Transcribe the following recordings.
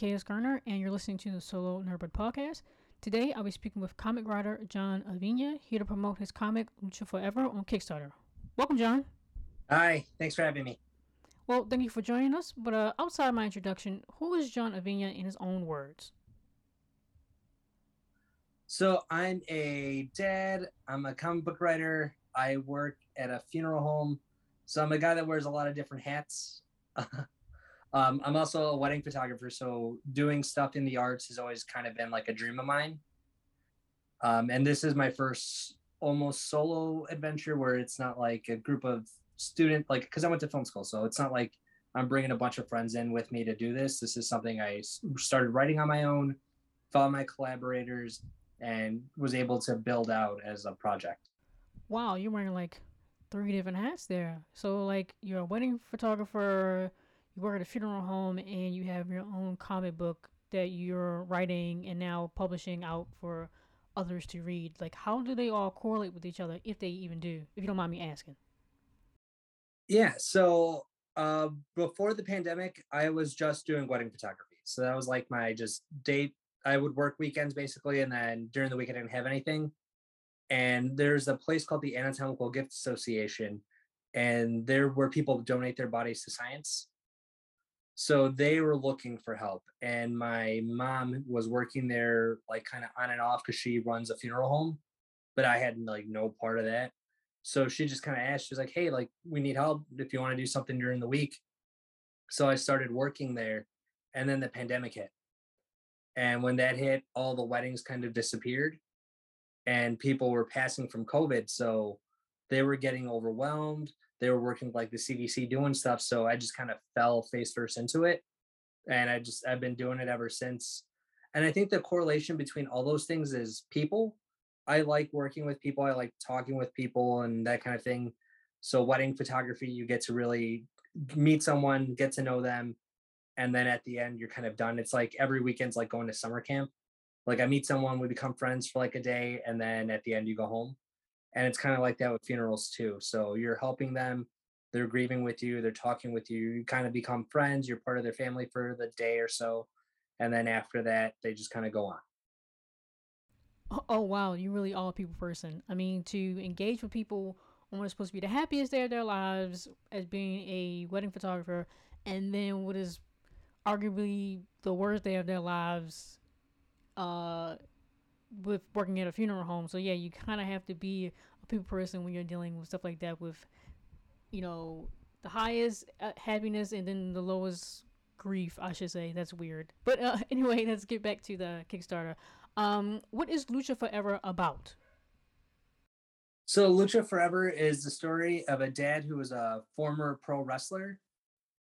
K.S. Garner, and you're listening to the Solo Nerdbird podcast. Today, I'll be speaking with comic writer John Avina, here to promote his comic Lucha Forever on Kickstarter. Welcome, John. Hi, thanks for having me. Well, thank you for joining us. But uh, outside my introduction, who is John Avina in his own words? So, I'm a dad, I'm a comic book writer, I work at a funeral home. So, I'm a guy that wears a lot of different hats. um, I'm also a wedding photographer, so doing stuff in the arts has always kind of been like a dream of mine. Um, and this is my first almost solo adventure where it's not like a group of student like because I went to film school, so it's not like I'm bringing a bunch of friends in with me to do this. This is something I started writing on my own, found my collaborators, and was able to build out as a project. Wow, you're wearing like three different hats there. So like you're a wedding photographer, you work at a funeral home, and you have your own comic book that you're writing and now publishing out for others to read. Like how do they all correlate with each other if they even do? If you don't mind me asking. Yeah. So uh, before the pandemic, I was just doing wedding photography. So that was like my just date. I would work weekends basically, and then during the week I didn't have anything. And there's a place called the Anatomical Gift Association, and there where people donate their bodies to science. So they were looking for help, and my mom was working there like kind of on and off because she runs a funeral home, but I had like no part of that. So she just kind of asked, she was like, hey, like, we need help if you want to do something during the week. So I started working there. And then the pandemic hit. And when that hit, all the weddings kind of disappeared and people were passing from COVID. So they were getting overwhelmed. They were working like the CDC doing stuff. So I just kind of fell face first into it. And I just, I've been doing it ever since. And I think the correlation between all those things is people I like working with people. I like talking with people and that kind of thing. So wedding photography, you get to really meet someone, get to know them, and then at the end you're kind of done. It's like every weekend's like going to summer camp. Like I meet someone, we become friends for like a day, and then at the end you go home. And it's kind of like that with funerals too. So you're helping them, they're grieving with you, they're talking with you, you kind of become friends, you're part of their family for the day or so. And then after that, they just kind of go on. Oh, oh wow, You're really all people person. I mean, to engage with people on what is supposed to be the happiest day of their lives as being a wedding photographer, and then what is arguably the worst day of their lives, uh, with working at a funeral home. So yeah, you kind of have to be a people person when you're dealing with stuff like that. With, you know, the highest uh, happiness and then the lowest grief. I should say that's weird. But uh, anyway, let's get back to the Kickstarter. Um, what is Lucha Forever about? So Lucha Forever is the story of a dad who was a former pro wrestler,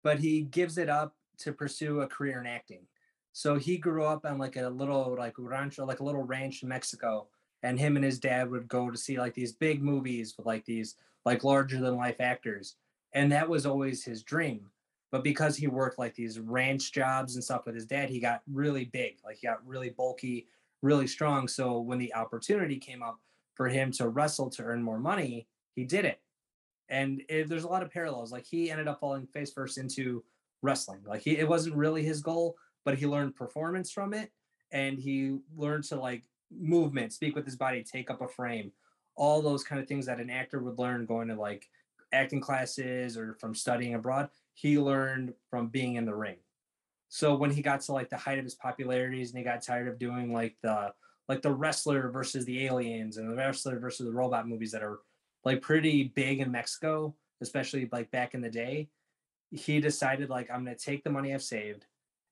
but he gives it up to pursue a career in acting. So he grew up on like a little like rancho, like a little ranch in Mexico, and him and his dad would go to see like these big movies with like these like larger than life actors, and that was always his dream. But because he worked like these ranch jobs and stuff with his dad, he got really big, like he got really bulky, really strong. So when the opportunity came up for him to wrestle to earn more money, he did it. And it, there's a lot of parallels. Like he ended up falling face first into wrestling. Like he, it wasn't really his goal, but he learned performance from it, and he learned to like movement, speak with his body, take up a frame, all those kind of things that an actor would learn going to like acting classes or from studying abroad. He learned from being in the ring. So when he got to like the height of his popularities and he got tired of doing like the like the wrestler versus the aliens and the wrestler versus the robot movies that are like pretty big in Mexico, especially like back in the day, he decided like I'm gonna take the money I've saved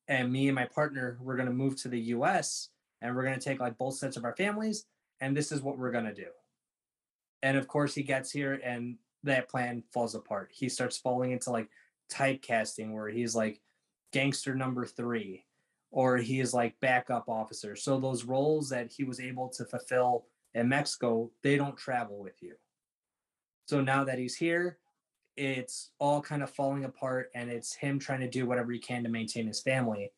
and me and my partner we're gonna move to the US and we're gonna take like both sets of our families and this is what we're gonna do. And of course he gets here and that plan falls apart. He starts falling into like typecasting where he's like gangster number three or he is like backup officer so those roles that he was able to fulfill in mexico they don't travel with you so now that he's here it's all kind of falling apart and it's him trying to do whatever he can to maintain his family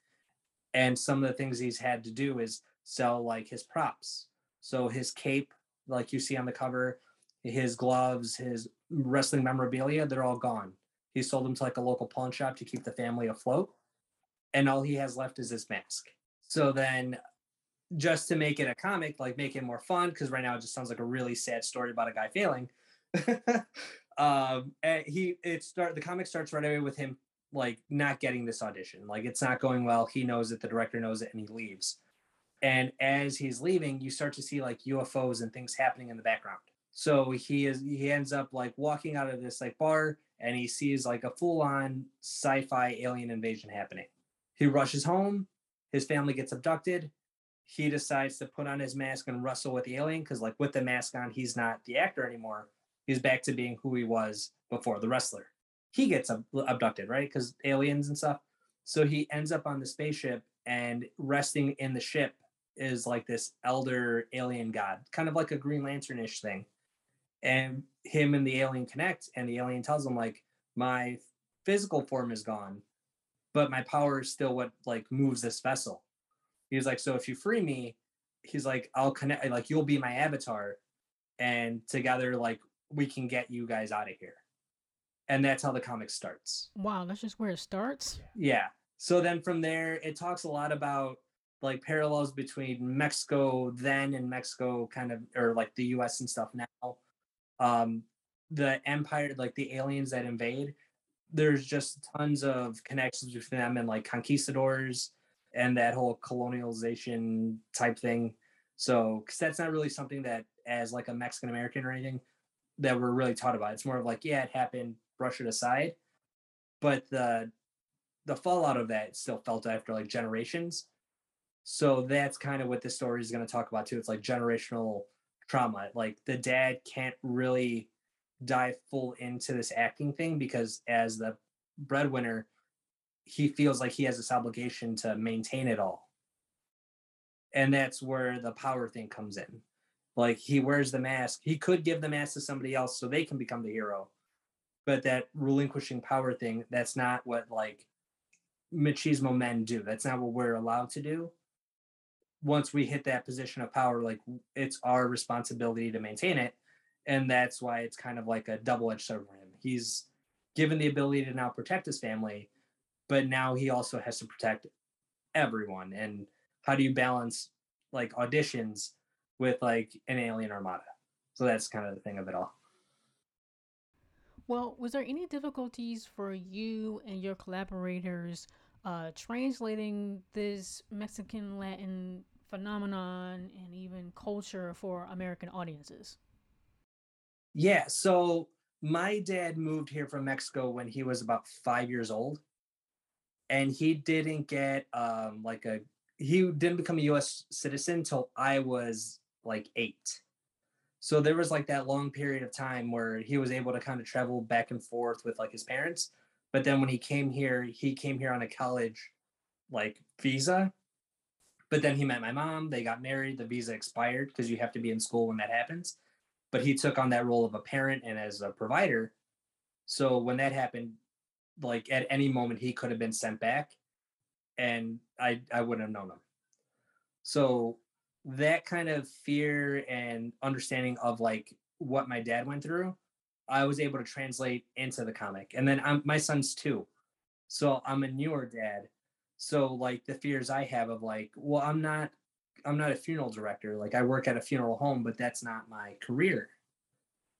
and some of the things he's had to do is sell like his props so his cape like you see on the cover his gloves his wrestling memorabilia they're all gone he sold them to like a local pawn shop to keep the family afloat and all he has left is his mask. So then just to make it a comic, like make it more fun, because right now it just sounds like a really sad story about a guy failing. um, he it start the comic starts right away with him like not getting this audition. Like it's not going well. He knows it, the director knows it, and he leaves. And as he's leaving, you start to see like UFOs and things happening in the background. So he is he ends up like walking out of this like bar and he sees like a full-on sci-fi alien invasion happening. He rushes home, his family gets abducted. He decides to put on his mask and wrestle with the alien because like with the mask on, he's not the actor anymore. He's back to being who he was before the wrestler. He gets ab- abducted, right? Because aliens and stuff. So he ends up on the spaceship and resting in the ship is like this elder alien god, kind of like a Green Lantern-ish thing. And him and the alien connect, and the alien tells him like, "My physical form is gone, but my power is still what like moves this vessel." He was like, "So if you free me, he's like, I'll connect. Like you'll be my avatar, and together like we can get you guys out of here." And that's how the comic starts. Wow, that's just where it starts. Yeah. So then from there, it talks a lot about like parallels between Mexico then and Mexico kind of or like the US and stuff now. Um the empire like the aliens that invade there's just tons of connections between them and like conquistadors and that whole colonialization type thing. So cuz that's not really something that as like a Mexican American or anything that we're really taught about. It's more of like yeah, it happened, brush it aside. But the the fallout of that still felt after like generations so that's kind of what this story is going to talk about too. It's like generational trauma. Like the dad can't really dive full into this acting thing because as the breadwinner, he feels like he has this obligation to maintain it all. And that's where the power thing comes in. Like he wears the mask. He could give the mask to somebody else so they can become the hero. But that relinquishing power thing, that's not what like machismo men do. That's not what we're allowed to do once we hit that position of power, like it's our responsibility to maintain it. And that's why it's kind of like a double edged sword for him. He's given the ability to now protect his family, but now he also has to protect everyone. And how do you balance like auditions with like an alien armada? So that's kind of the thing of it all. Well, was there any difficulties for you and your collaborators uh, translating this Mexican Latin phenomenon and even culture for American audiences? Yeah, so my dad moved here from Mexico when he was about five years old, and he didn't get um, like a he didn't become a U.S. citizen until I was like eight. So there was like that long period of time where he was able to kind of travel back and forth with like his parents. But then when he came here, he came here on a college like visa but then he met my mom. They got married. The visa expired because you have to be in school when that happens. But he took on that role of a parent and as a provider. So when that happened, like at any moment he could have been sent back, and I I wouldn't have known him. So that kind of fear and understanding of like what my dad went through, I was able to translate into the comic. And then I'm my son's two, so I'm a newer dad so like the fears i have of like well i'm not i'm not a funeral director like i work at a funeral home but that's not my career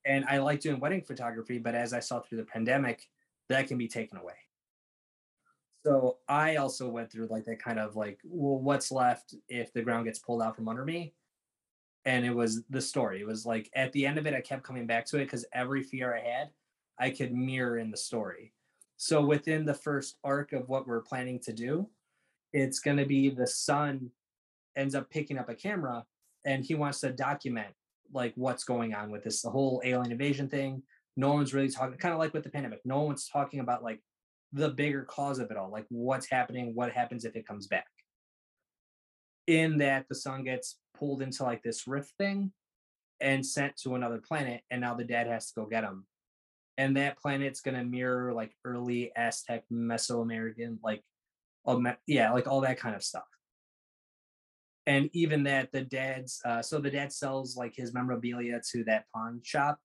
and i like doing wedding photography but as i saw through the pandemic that can be taken away so i also went through like that kind of like well what's left if the ground gets pulled out from under me and it was the story it was like at the end of it i kept coming back to it because every fear i had i could mirror in the story so within the first arc of what we're planning to do, it's going to be the son ends up picking up a camera and he wants to document like what's going on with this the whole alien invasion thing. No one's really talking kind of like with the pandemic. No one's talking about like the bigger cause of it all, like what's happening, what happens if it comes back. In that the son gets pulled into like this rift thing and sent to another planet and now the dad has to go get him and that planet's going to mirror like early Aztec Mesoamerican, like, yeah, like all that kind of stuff. And even that, the dad's, uh, so the dad sells like his memorabilia to that pawn shop.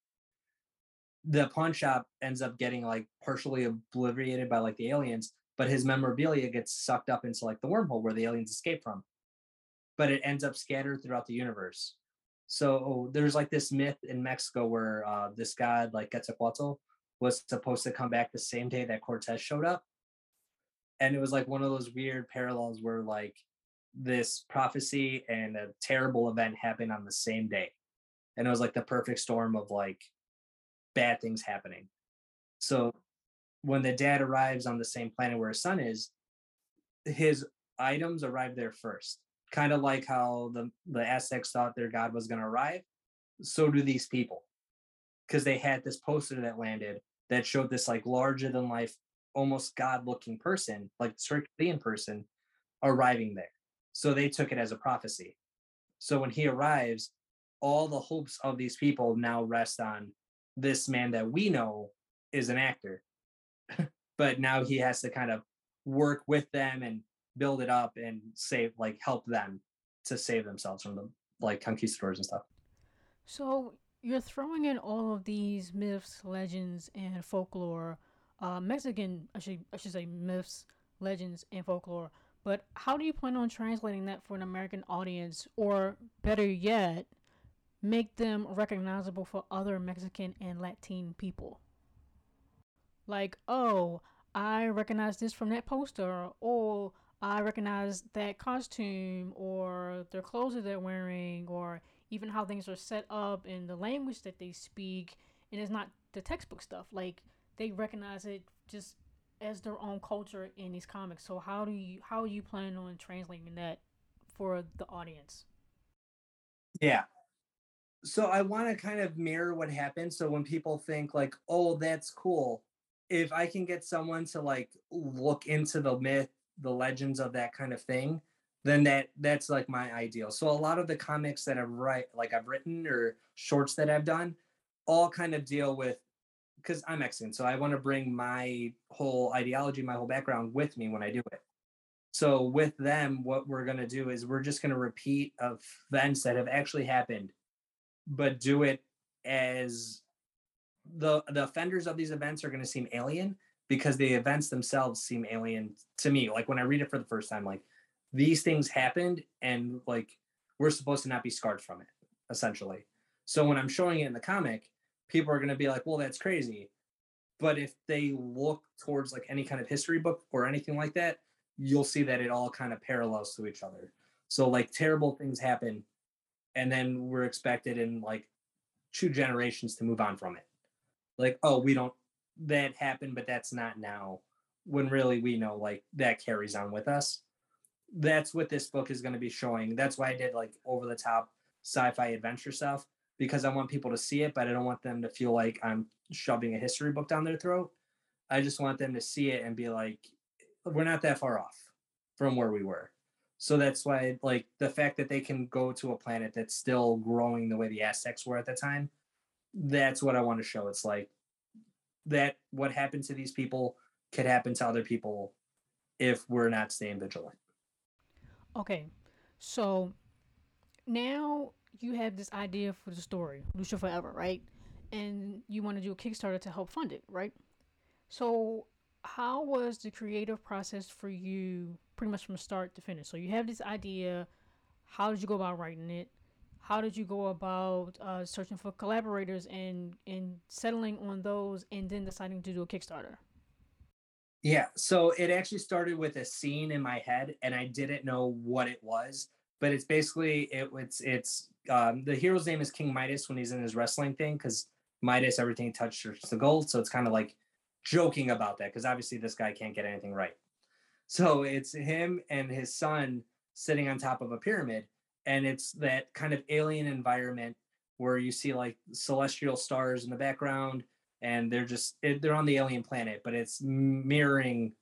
The pawn shop ends up getting like partially obliterated by like the aliens, but his memorabilia gets sucked up into like the wormhole where the aliens escape from. But it ends up scattered throughout the universe. So there's like this myth in Mexico where uh, this god, like Quetzalcoatl, was supposed to come back the same day that Cortez showed up. And it was like one of those weird parallels where like this prophecy and a terrible event happened on the same day. And it was like the perfect storm of like bad things happening. So when the dad arrives on the same planet where his son is, his items arrive there first. Kind of like how the, the Aztecs thought their god was going to arrive. So do these people. Because they had this poster that landed that showed this like larger than life, almost god looking person, like Herculean person, arriving there. So they took it as a prophecy. So when he arrives, all the hopes of these people now rest on this man that we know is an actor but now he has to kind of work with them and build it up and save like help them to save themselves from the like conquistadors and stuff. So you're throwing in all of these myths legends and folklore uh, mexican I should, I should say myths legends and folklore but how do you plan on translating that for an american audience? Or better yet make them recognizable for other mexican and latin people like, oh, I recognize this from that poster, or I recognize that costume, or their clothes that they're wearing, or even how things are set up and the language that they speak. And it's not the textbook stuff. Like, they recognize it just as their own culture in these comics. So how do you how are you planning on translating that for the audience? Yeah. So I want to kind of mirror what happened. So when people think like, "Oh, that's cool," if I can get someone to like look into the myth, the legends of that kind of thing, then that that's like my ideal. So a lot of the comics that I've write like I've written or shorts that I've done all kind of deal with because I'm Mexican, so I want to bring my whole ideology, my whole background with me when I do it. So with them, what we're gonna do is we're just gonna repeat events that have actually happened, but do it as the the offenders of these events are going to seem alien because the events themselves seem alien to me. Like when i read it for the first time like these things happened and like we're supposed to not be scarred from it essentially. So when i'm showing it in the comic people are going to be like well that's crazy. But if they look towards like any kind of history book or anything like that you'll see that it all kind of parallels to each other. So like terrible things happen and then we're expected in like two generations to move on from it. Like oh we don't that happened but that's not now when really we know like that carries on with us. That's what this book is going to be showing. That's why i did like over the top sci-fi adventure stuff because i want people to see it but i don't want them to feel like i'm shoving a history book down their throat. I just want them to see it and be like we're not that far off from where we were so that's why like the fact that they can go to a planet that's still growing the way the aztecs were at the time that's what I want to show. It's like that what happened to these people could happen to other people if we're not staying vigilant. Okay. So now you have this idea for the story, Lucha Forever, right? And you want to do a Kickstarter to help fund it, right? So how was the creative process for you pretty much from start to finish? So you have this idea, how did you go about writing it? how did you go about uh, searching for collaborators and and settling on those and then deciding to do a kickstarter yeah so it actually started with a scene in my head and i didn't know what it was but it's basically it, it's it's um, the hero's name is king midas when he's in his wrestling thing because midas everything touched the gold so it's kind of like joking about that because obviously this guy can't get anything right. So it's him and his son sitting on top of a pyramid and it's that kind of alien environment where you see like celestial stars in the background and they're just they're on the alien planet but it's mirroring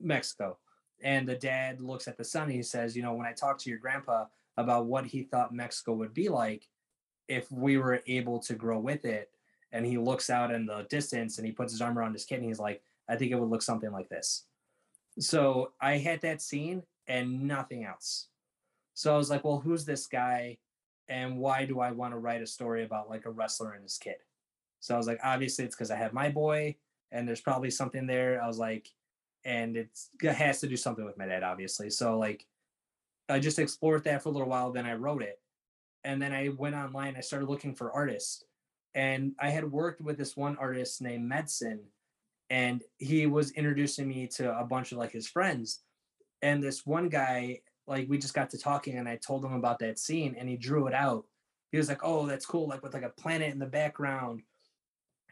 mexico. And the dad looks at the son and he says you know when i talked to your grandpa about what he thought mexico would be like if we were able to grow with it and he looks out in the distance and he puts his arm around his kid and he's like i think it would look something like this so i had that scene and nothing else so I was like, well, who's this guy? And why do I want to write a story about like a wrestler and his kid? So I was like, obviously it's because I have my boy and there's probably something there. I was like, and it's it has to do something with my dad, obviously. So like, I just explored that for a little while. Then I wrote it, and then I went online. I started looking for artists, and I had worked with this one artist named Medicine, and he was introducing me to a bunch of like his friends, and this one guy like we just got to talking, and I told him about that scene, and he drew it out. He was like, "Oh, that's cool!" Like with like a planet in the background,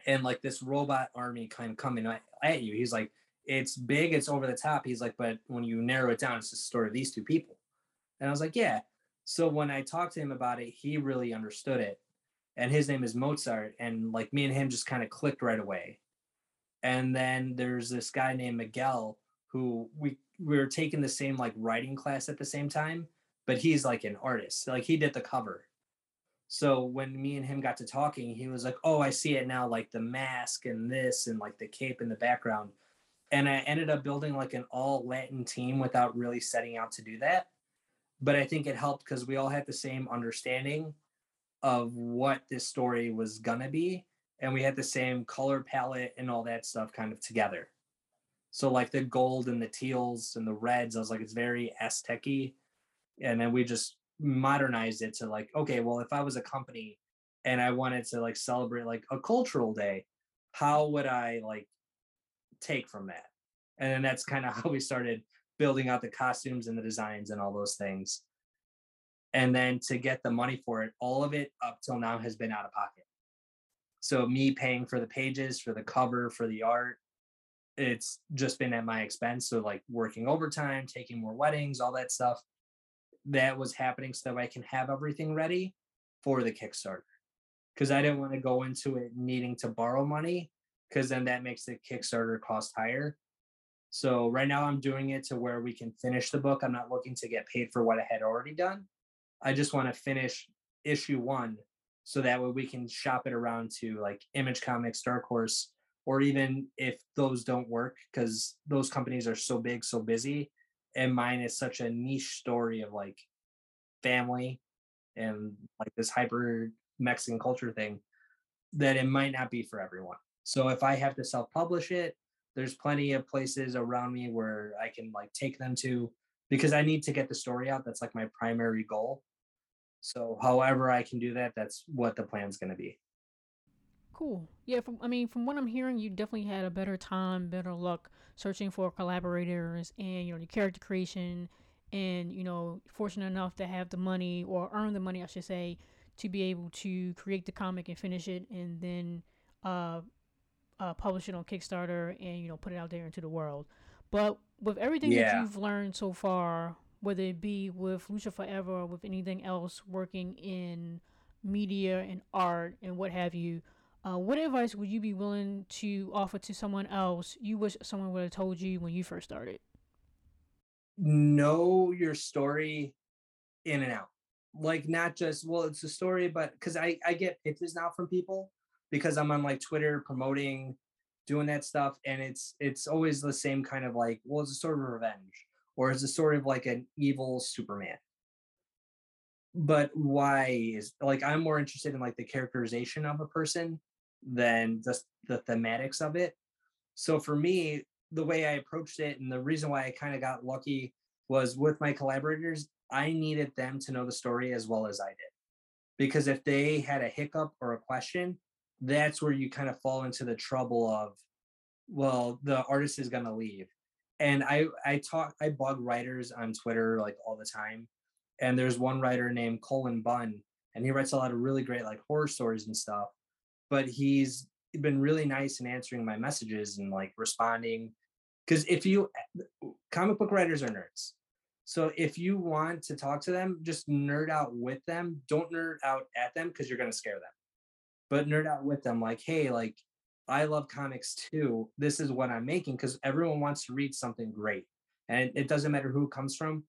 and like this robot army kind of coming at you. He's like, "It's big, it's over the top." He's like, "But when you narrow it down, it's the story of these two people." And I was like, "Yeah." So when I talked to him about it, he really understood it. And his name is Mozart. And like me and him just kind of clicked right away. And then there's this guy named Miguel who we we were taking the same like writing class at the same time, but he's like an artist. Like he did the cover. So when me and him got to talking, he was like, "Oh, I see it now, like the mask and this and like the cape in the background." And I ended up building like an all Latin team without really setting out to do that. But I think it helped because we all had the same understanding of what this story was gonna be, and we had the same color palette and all that stuff kind of together. So like the gold and the teals and the reds, I was like, it's very Aztec-y. And then we just modernized it to like, okay, well, if I was a company and I wanted to like celebrate like a cultural day, how would I like take from that? And then that's kind of how we started building out the costumes and the designs and all those things. And then to get the money for it, all of it up till now has been out of pocket. So me paying for the pages, for the cover, for the art, it's just been at my expense. So like working overtime, taking more weddings, all that stuff. That was happening so that I can have everything ready for the Kickstarter. Because I didn't want to go into it needing to borrow money, because then that makes the Kickstarter cost higher. So right now I'm doing it to where we can finish the book. I'm not looking to get paid for what I had already done. I just want to finish issue one so that way we can shop it around to like Image Comics, Dark Horse, or even if those don't work because those companies are so big so busy and mine is such a niche story of like family and like this hyper mexican culture thing that it might not be for everyone. So if i have to self-publish it there's plenty of places around me where i can like take them to because i need to get the story out that's like my primary goal so however i can do that that's what the plan's going to be Cool. Yeah, from I mean, from what I'm hearing, you definitely had a better time, better luck searching for collaborators and you know the character creation, and you know fortunate enough to have the money or earn the money, I should say, to be able to create the comic and finish it, and then uh, uh, publish it on Kickstarter and you know put it out there into the world. But with everything yeah. that you've learned so far, whether it be with Lucha Forever or with anything else working in media and art and what have you uh, what advice would you be willing to offer to someone else you wish someone would have told you when you first started? Know your story in and out. Like not just well, it's a story, but because I I get pitches now from people because I'm on like Twitter promoting, doing that stuff, and it's it's always the same kind of like well, it's a story of revenge or is a sort of like an evil Superman but why is like i'm more interested in like the characterization of a person than just the thematics of it. So for me, the way I approached it and the reason why I kind of got lucky was with my collaborators, I needed them to know the story as well as I did. Because if they had a hiccup or a question, that's where you kind of fall into the trouble of, well, the artist is going to leave. And I I talk I bug writers on Twitter like all the time. And there's one writer named Cullen Bunn, and he writes a lot of really great like horror stories and stuff but he's been really nice in answering my messages and like responding. Because if you, eh, comic book writers are nerds. So if you want to talk to them, just nerd out with them. Don't nerd out at them because you're to scare them. But nerd out with them, like, hey, like, I love comics too. This is what I'm making because everyone wants to read something great, and it doesn't matter who it comes from.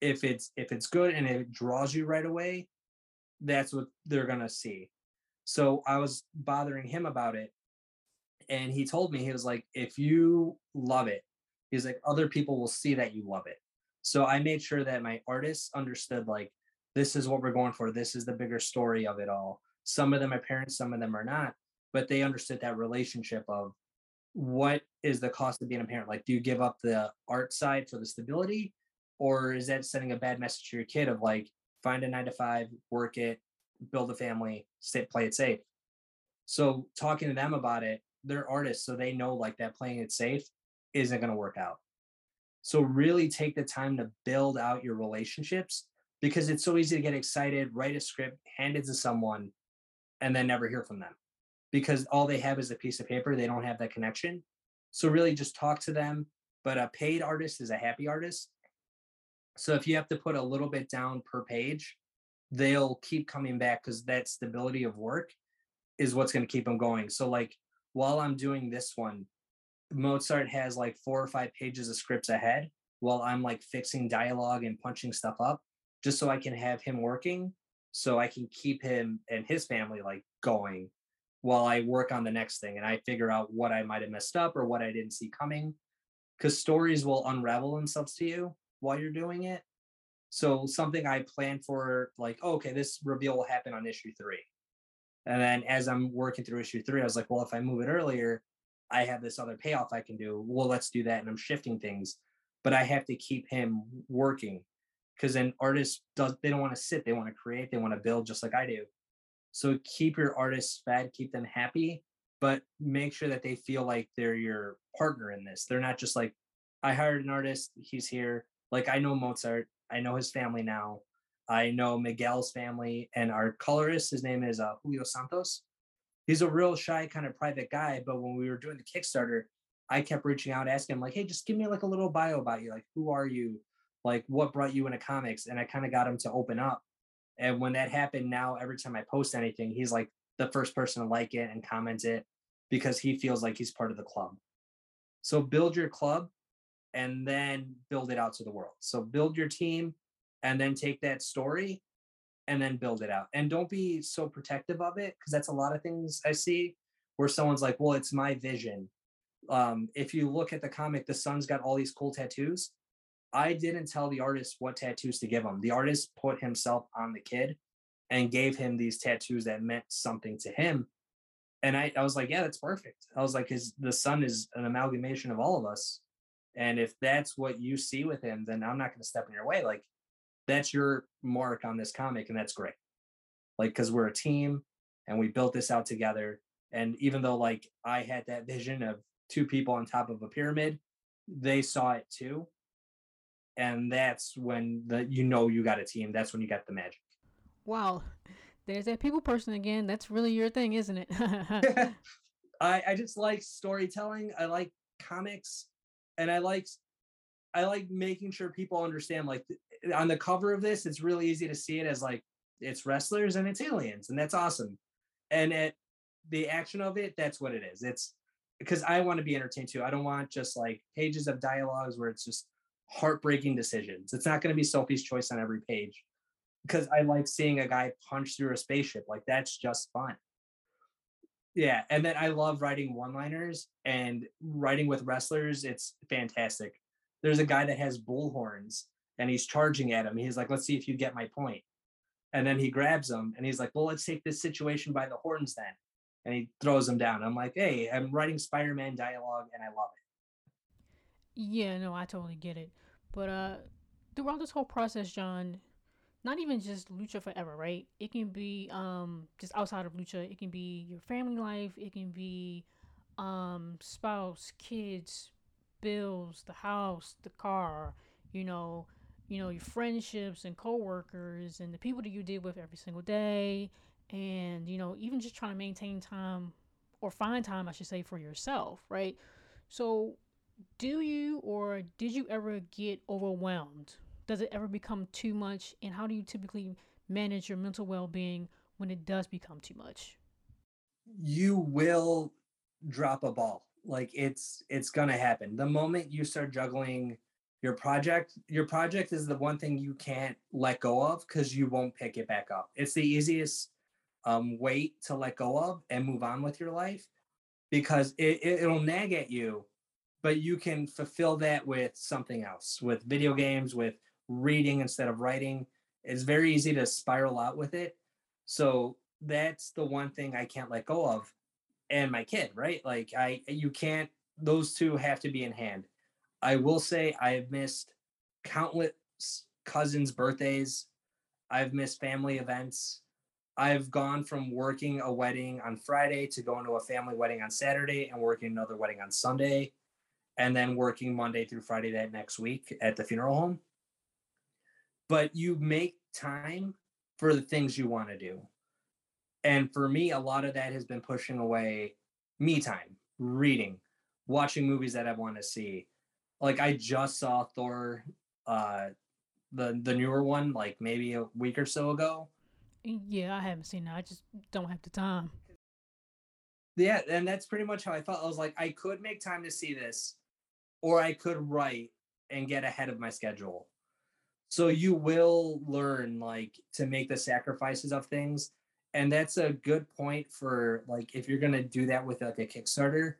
If it's if it's good and it draws you right away, that's what they're gonna see. So I was bothering him about it. And he told me, he was like, if you love it, he's like, other people will see that you love it. So I made sure that my artists understood, like, this is what we're going for. This is the bigger story of it all. Some of them are parents, some of them are not, but they understood that relationship of what is the cost of being a parent? Like, do you give up the art side for the stability? Or is that sending a bad message to your kid of like, find a nine to five, work it, build a family, stay, play it safe? So, talking to them about it, they're artists, so they know like that playing it safe isn't going to work out. So, really take the time to build out your relationships because it's so easy to get excited, write a script, hand it to someone, and then never hear from them because all they have is a piece of paper. They don't have that connection. So really just talk to them. But a paid artist is a happy artist. So if you have to put a little bit down per page, they'll keep coming back because that stability of work is what's going to keep them going. So like while I'm doing this one, Mozart has like four or five pages of scripts ahead while I'm like fixing dialogue and punching stuff up just so I can have him working so I can keep him and his family like going while I work on the next thing and I figure out what I might have messed up or what I didn't see coming. Because stories will unravel themselves to you while you're doing it. So something I plan for, like, oh, okay, this reveal will happen on issue three. And then as I'm working through issue three, I was like, well, if I move it earlier, I have this other payoff I can do. Well, let's do that. And I'm shifting things. But I have to keep him working because then artists does they don't want to sit, they want to create, they want to build just like I do. So keep your artists fed, keep them happy, but make sure that they feel like they're your partner in this. They're not just like, I hired an artist, he's here. Like I know Mozart, I know his family now. I know Miguel's family and our colorist, his name is uh, Julio Santos. He's a real shy kind of private guy, but when we were doing the Kickstarter, I kept reaching out, asking him like, "Hey, just give me like a little bio about you. Like, who are you? Like, what brought you into comics?" And I kind of got him to open up. And when that happened, now every time I post anything, he's like the first person to like it and comment it because he feels like he's part of the club. So build your club and then build it out to the world. So build your team and then take that story and then build it out. And don't be so protective of it because that's a lot of things I see where someone's like, well, it's my vision. Um, if you look at the comic, the son's got all these cool tattoos. I didn't tell the artist what tattoos to give him. The artist put himself on the kid and gave him these tattoos that meant something to him. And I, I was like, yeah, that's perfect. I was like, his the son is an amalgamation of all of us. And if that's what you see with him, then I'm not going to step in your way. Like, that's your mark on this comic, and that's great. Like, because we're a team and we built this out together. And even though, like, I had that vision of two people on top of a pyramid, they saw it too and that's when the you know you got a team. That's when you got the magic. Wow, there's that people person again. That's really your thing, isn't it? I I just like storytelling. I like comics, and I like I like making sure people understand. Like on the cover of this, it's really easy to see it as like it's wrestlers and it's aliens, and that's awesome. And at the action of it, that's what it is. It's because I want to be entertained too. I don't want just like pages of dialogues where it's just heartbreaking decisions. It's not going to be Sophie's choice on every page because I like seeing a guy punch through a spaceship. Like that's just fun. Yeah, and then I love writing one-liners and writing with wrestlers. It's fantastic. There's a guy that has bull horns and he's charging at him. He's like, "Let's see if you get my point." And then he grabs him and he's like, "Well, let's take this situation by the horns then." And he throws him down. I'm like, "Hey, I'm writing Spider-Man dialogue and I love it." Yeah, no, I totally get it. But uh throughout this whole process, John, not even just lucha forever, right? It can be um just outside of lucha. It can be your family life. It can be um spouse, kids, bills, the house, the car. You know, you know your friendships and coworkers and the people that you deal with every single day, and you know even just trying to maintain time or find time, I should say, for yourself, right? So do you or did you ever get overwhelmed? Does it ever become too much? And how do you typically manage your mental well being when it does become too much? You will drop a ball. Like it's it's gonna happen. The moment you start juggling your project, your project is the one thing you can't let go of because you won't pick it back up. It's the easiest um, weight to let go of and move on with your life because it, it, it'll nag at you but you can fulfill that with something else with video games with reading instead of writing it's very easy to spiral out with it so that's the one thing i can't let go of and my kid right like i you can't those two have to be in hand. I will say I have missed countless cousins' birthdays. I've missed family events. I've gone from working a wedding on Friday to going to a family wedding on Saturday and working another wedding on Sunday, and then working Monday through Friday that next week at the funeral home. But you make time for the things you want to do. And for me, a lot of that has been pushing away me time, reading, watching movies that I want to see. Like I just saw Thor, uh, the the newer one, like maybe a week or so ago. Yeah, I haven't seen it. I just don't have the time. Yeah, and that's pretty much how I felt. I was like, I could make time to see this, or I could write and get ahead of my schedule. So you will learn like to make the sacrifices of things. And that's a good point for like if you're gonna do that with like a Kickstarter,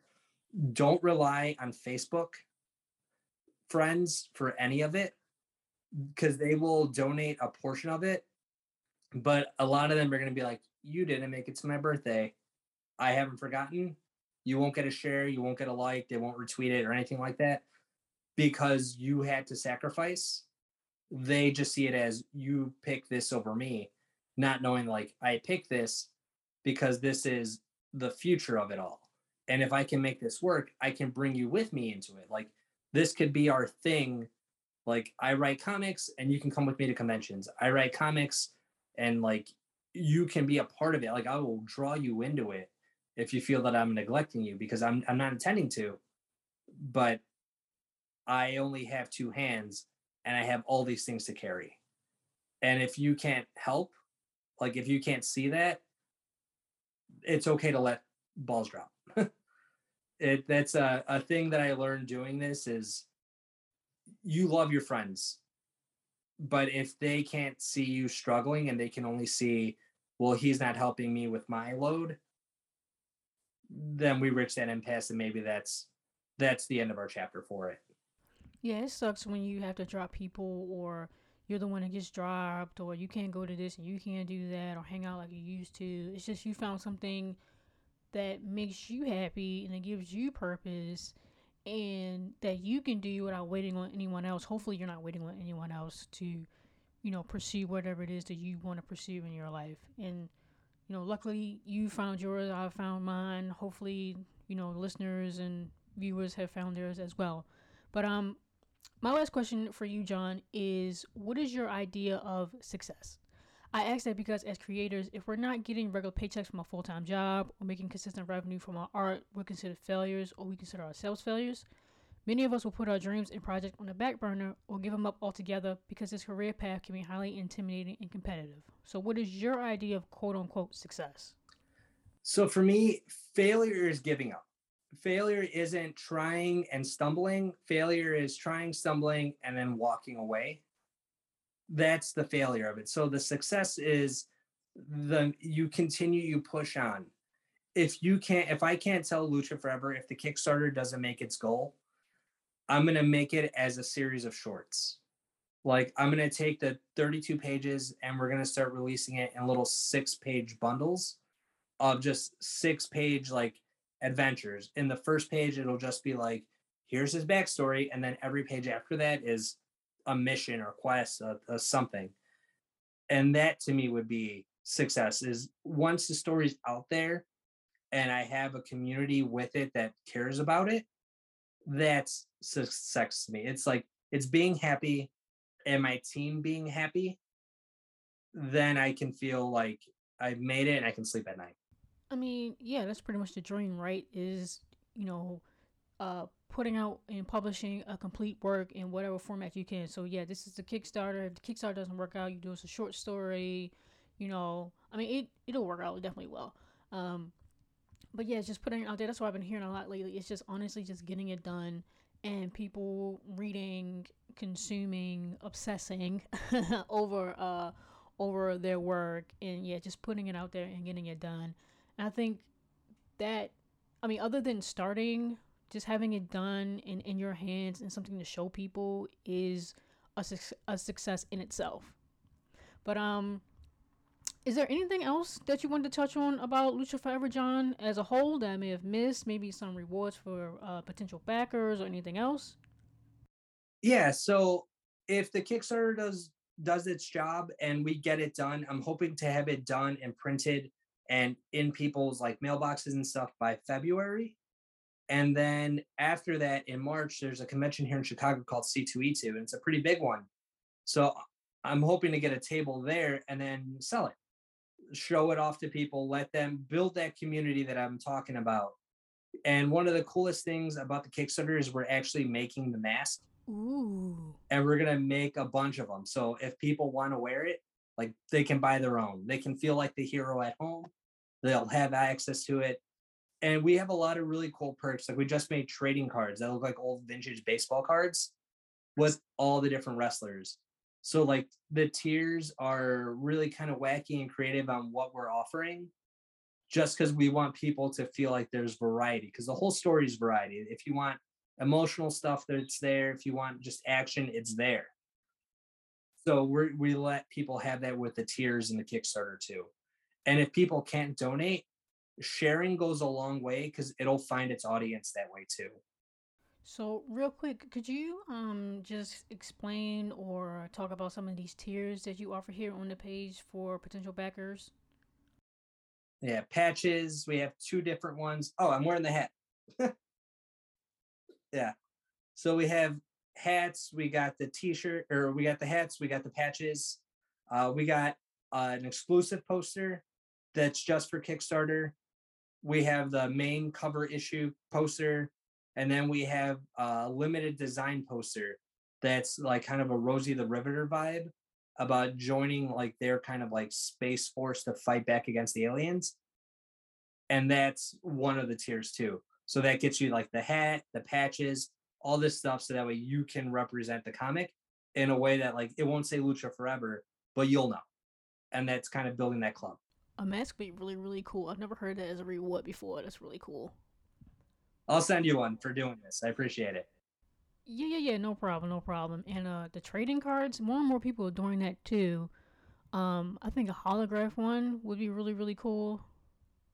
don't rely on Facebook friends for any of it because they will donate a portion of it. But a lot of them are to be like, You didn't make it to my birthday. I haven't forgotten. You won't get a share. You won't get a like. They won't retweet it or anything like that because you had to sacrifice. They just see it as you pick this over me, not knowing like I pick this because this is the future of it all. And if I can make this work, I can bring you with me into it. Like this could be our thing. Like I write comics and you can come with me to conventions. I write comics and like you can be a part of it. Like I will draw you into it if you feel that I'm neglecting you because I'm I'm not intending to. But I only have two hands and I have all these things to carry. And if you can't help, like if you can't see that, it's okay to let balls drop. it that's a, a thing that I learned doing this is you love your friends. But if they can't see you struggling and they can only see, well, he's not helping me with my load, then we reach that impasse and maybe that's that's the end of our chapter for it. Yeah, it sucks when you have to drop people or you're the one that gets dropped or you can't go to this and you can't do that or hang out like you used to. It's just you found something that makes you happy and it gives you purpose and that you can do without waiting on anyone else. Hopefully, you're not waiting on anyone else to, you know, pursue whatever it is that you want to pursue in your life. And, you know, luckily you found yours, I found mine. Hopefully, you know, listeners and viewers have found theirs as well. But, um, my last question for you, John, is what is your idea of success? I ask that because as creators, if we're not getting regular paychecks from a full time job or making consistent revenue from our art, we're considered failures or we consider ourselves failures. Many of us will put our dreams and projects on the back burner or give them up altogether because this career path can be highly intimidating and competitive. So, what is your idea of quote unquote success? So, for me, failure is giving up. Failure isn't trying and stumbling. Failure is trying, stumbling, and then walking away that's the failure of it. So the success is the you continue, you push on. If you can't, if I can't tell Lucha Forever, if the Kickstarter doesn't make its goal, I'm gonna make it as a series of shorts. Like I'm gonna take the 32 pages and we're gonna start releasing it in little six page bundles of just six page like adventures. In the first page, it'll just be like, here's his backstory, and then every page after that is a mission or quest, a, a something. And that to me would be success is once the story's out there and I have a community with it that cares about it, that's success to me. It's like it's being happy and my team being happy, then I can feel like I've made it and I can sleep at night. I mean, yeah, that's pretty much the dream, right? Is, you know, uh putting out and publishing a complete work in whatever format you can. So yeah, this is the Kickstarter. If the Kickstarter doesn't work out, you do us a short story. You know, I mean, it it'll work out definitely well. Um, but yeah, just putting it out there. That's what I've been hearing a lot lately. It's just honestly just getting it done and people reading, consuming, obsessing over uh over their work and yeah, just putting it out there and getting it done. And I think that I mean, other than starting just having it done in, in your hands and something to show people is a, a success in itself. But um, Is there anything else that you wanted to touch on about Lucha Forever, John, as a whole that I may have missed? Maybe some rewards for uh, potential backers or anything else? Yeah. So if the Kickstarter does does its job and we get it done, I'm hoping to have it done and printed and in people's like mailboxes and stuff by February. And then after that, in March, there's a convention here in Chicago called C2E2, and it's a pretty big one. So I'm hoping to get a table there and then sell it, show it off to people, let them build that community that I'm talking about. And one of the coolest things about the Kickstarter is we're actually making the mask. Ooh. And we're going to make a bunch of them. So if people want to wear it, like they can buy their own. They can feel like the hero at home. They'll have access to it. And we have a lot of really cool perks. Like we just made trading cards that look like old vintage baseball cards with all the different wrestlers. So like the tiers are really kind of wacky and creative on what we're offering just because we want people to feel like there's variety because the whole story is variety. If you want emotional stuff that's there, if you want just action, it's there. So we we let people have that with the tiers and the Kickstarter too. And if people can't donate, sharing goes a long way because it'll find its audience that way too. So, real quick, could you um just explain or talk about some of these tiers that you offer here on the page for potential backers? Yeah, patches. We have two different ones. Oh, I'm wearing the hat. yeah. So we have hats. We got the t-shirt, or we got the hats. We got the patches. Uh, we got uh, an exclusive poster that's just for Kickstarter. We have the main cover issue poster, and then we have a limited design poster that's like kind of a Rosie the Riveter vibe about joining like their kind of like space force to fight back against the aliens. And that's one of the tiers too. So that gets you like the hat, the patches, all this stuff so that way you can represent the comic in a way that like it won't say lucha forever but you'll know and that's kind of building that club A mask would be really, really cool. I've never heard that as a reward before. That's really cool. I'll send you one for doing this i appreciate it Yeah, yeah, yeah. No problem, no problem. And uh, the trading cards, more and more people are doing that too. Um, I think a holograph one would be really, really cool.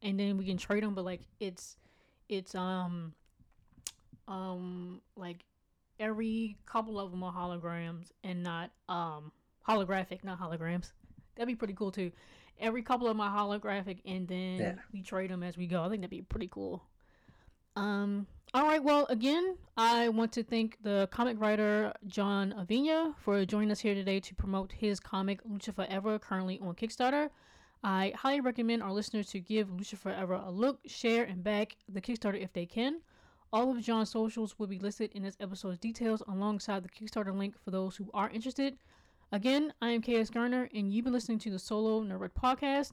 And then we can trade them, but like it's, it's um, um, like every couple of them are holograms and not um holographic, not holograms. That'd be pretty cool too. Every couple of them are holographic, and then Yeah. we trade them as we go. I think that'd be pretty cool. Um. All right. Well, again, I want to thank the comic writer John Avina for joining us here today to promote his comic Lucha Forever, currently on Kickstarter. I highly recommend our listeners to give Lucha Forever a look, share, and back the Kickstarter if they can. All of John's socials will be listed in this episode's details alongside the Kickstarter link for those who are interested. Again, I am KS Garner, and you've been listening to the Solo Nerd podcast.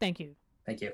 Thank you. thank you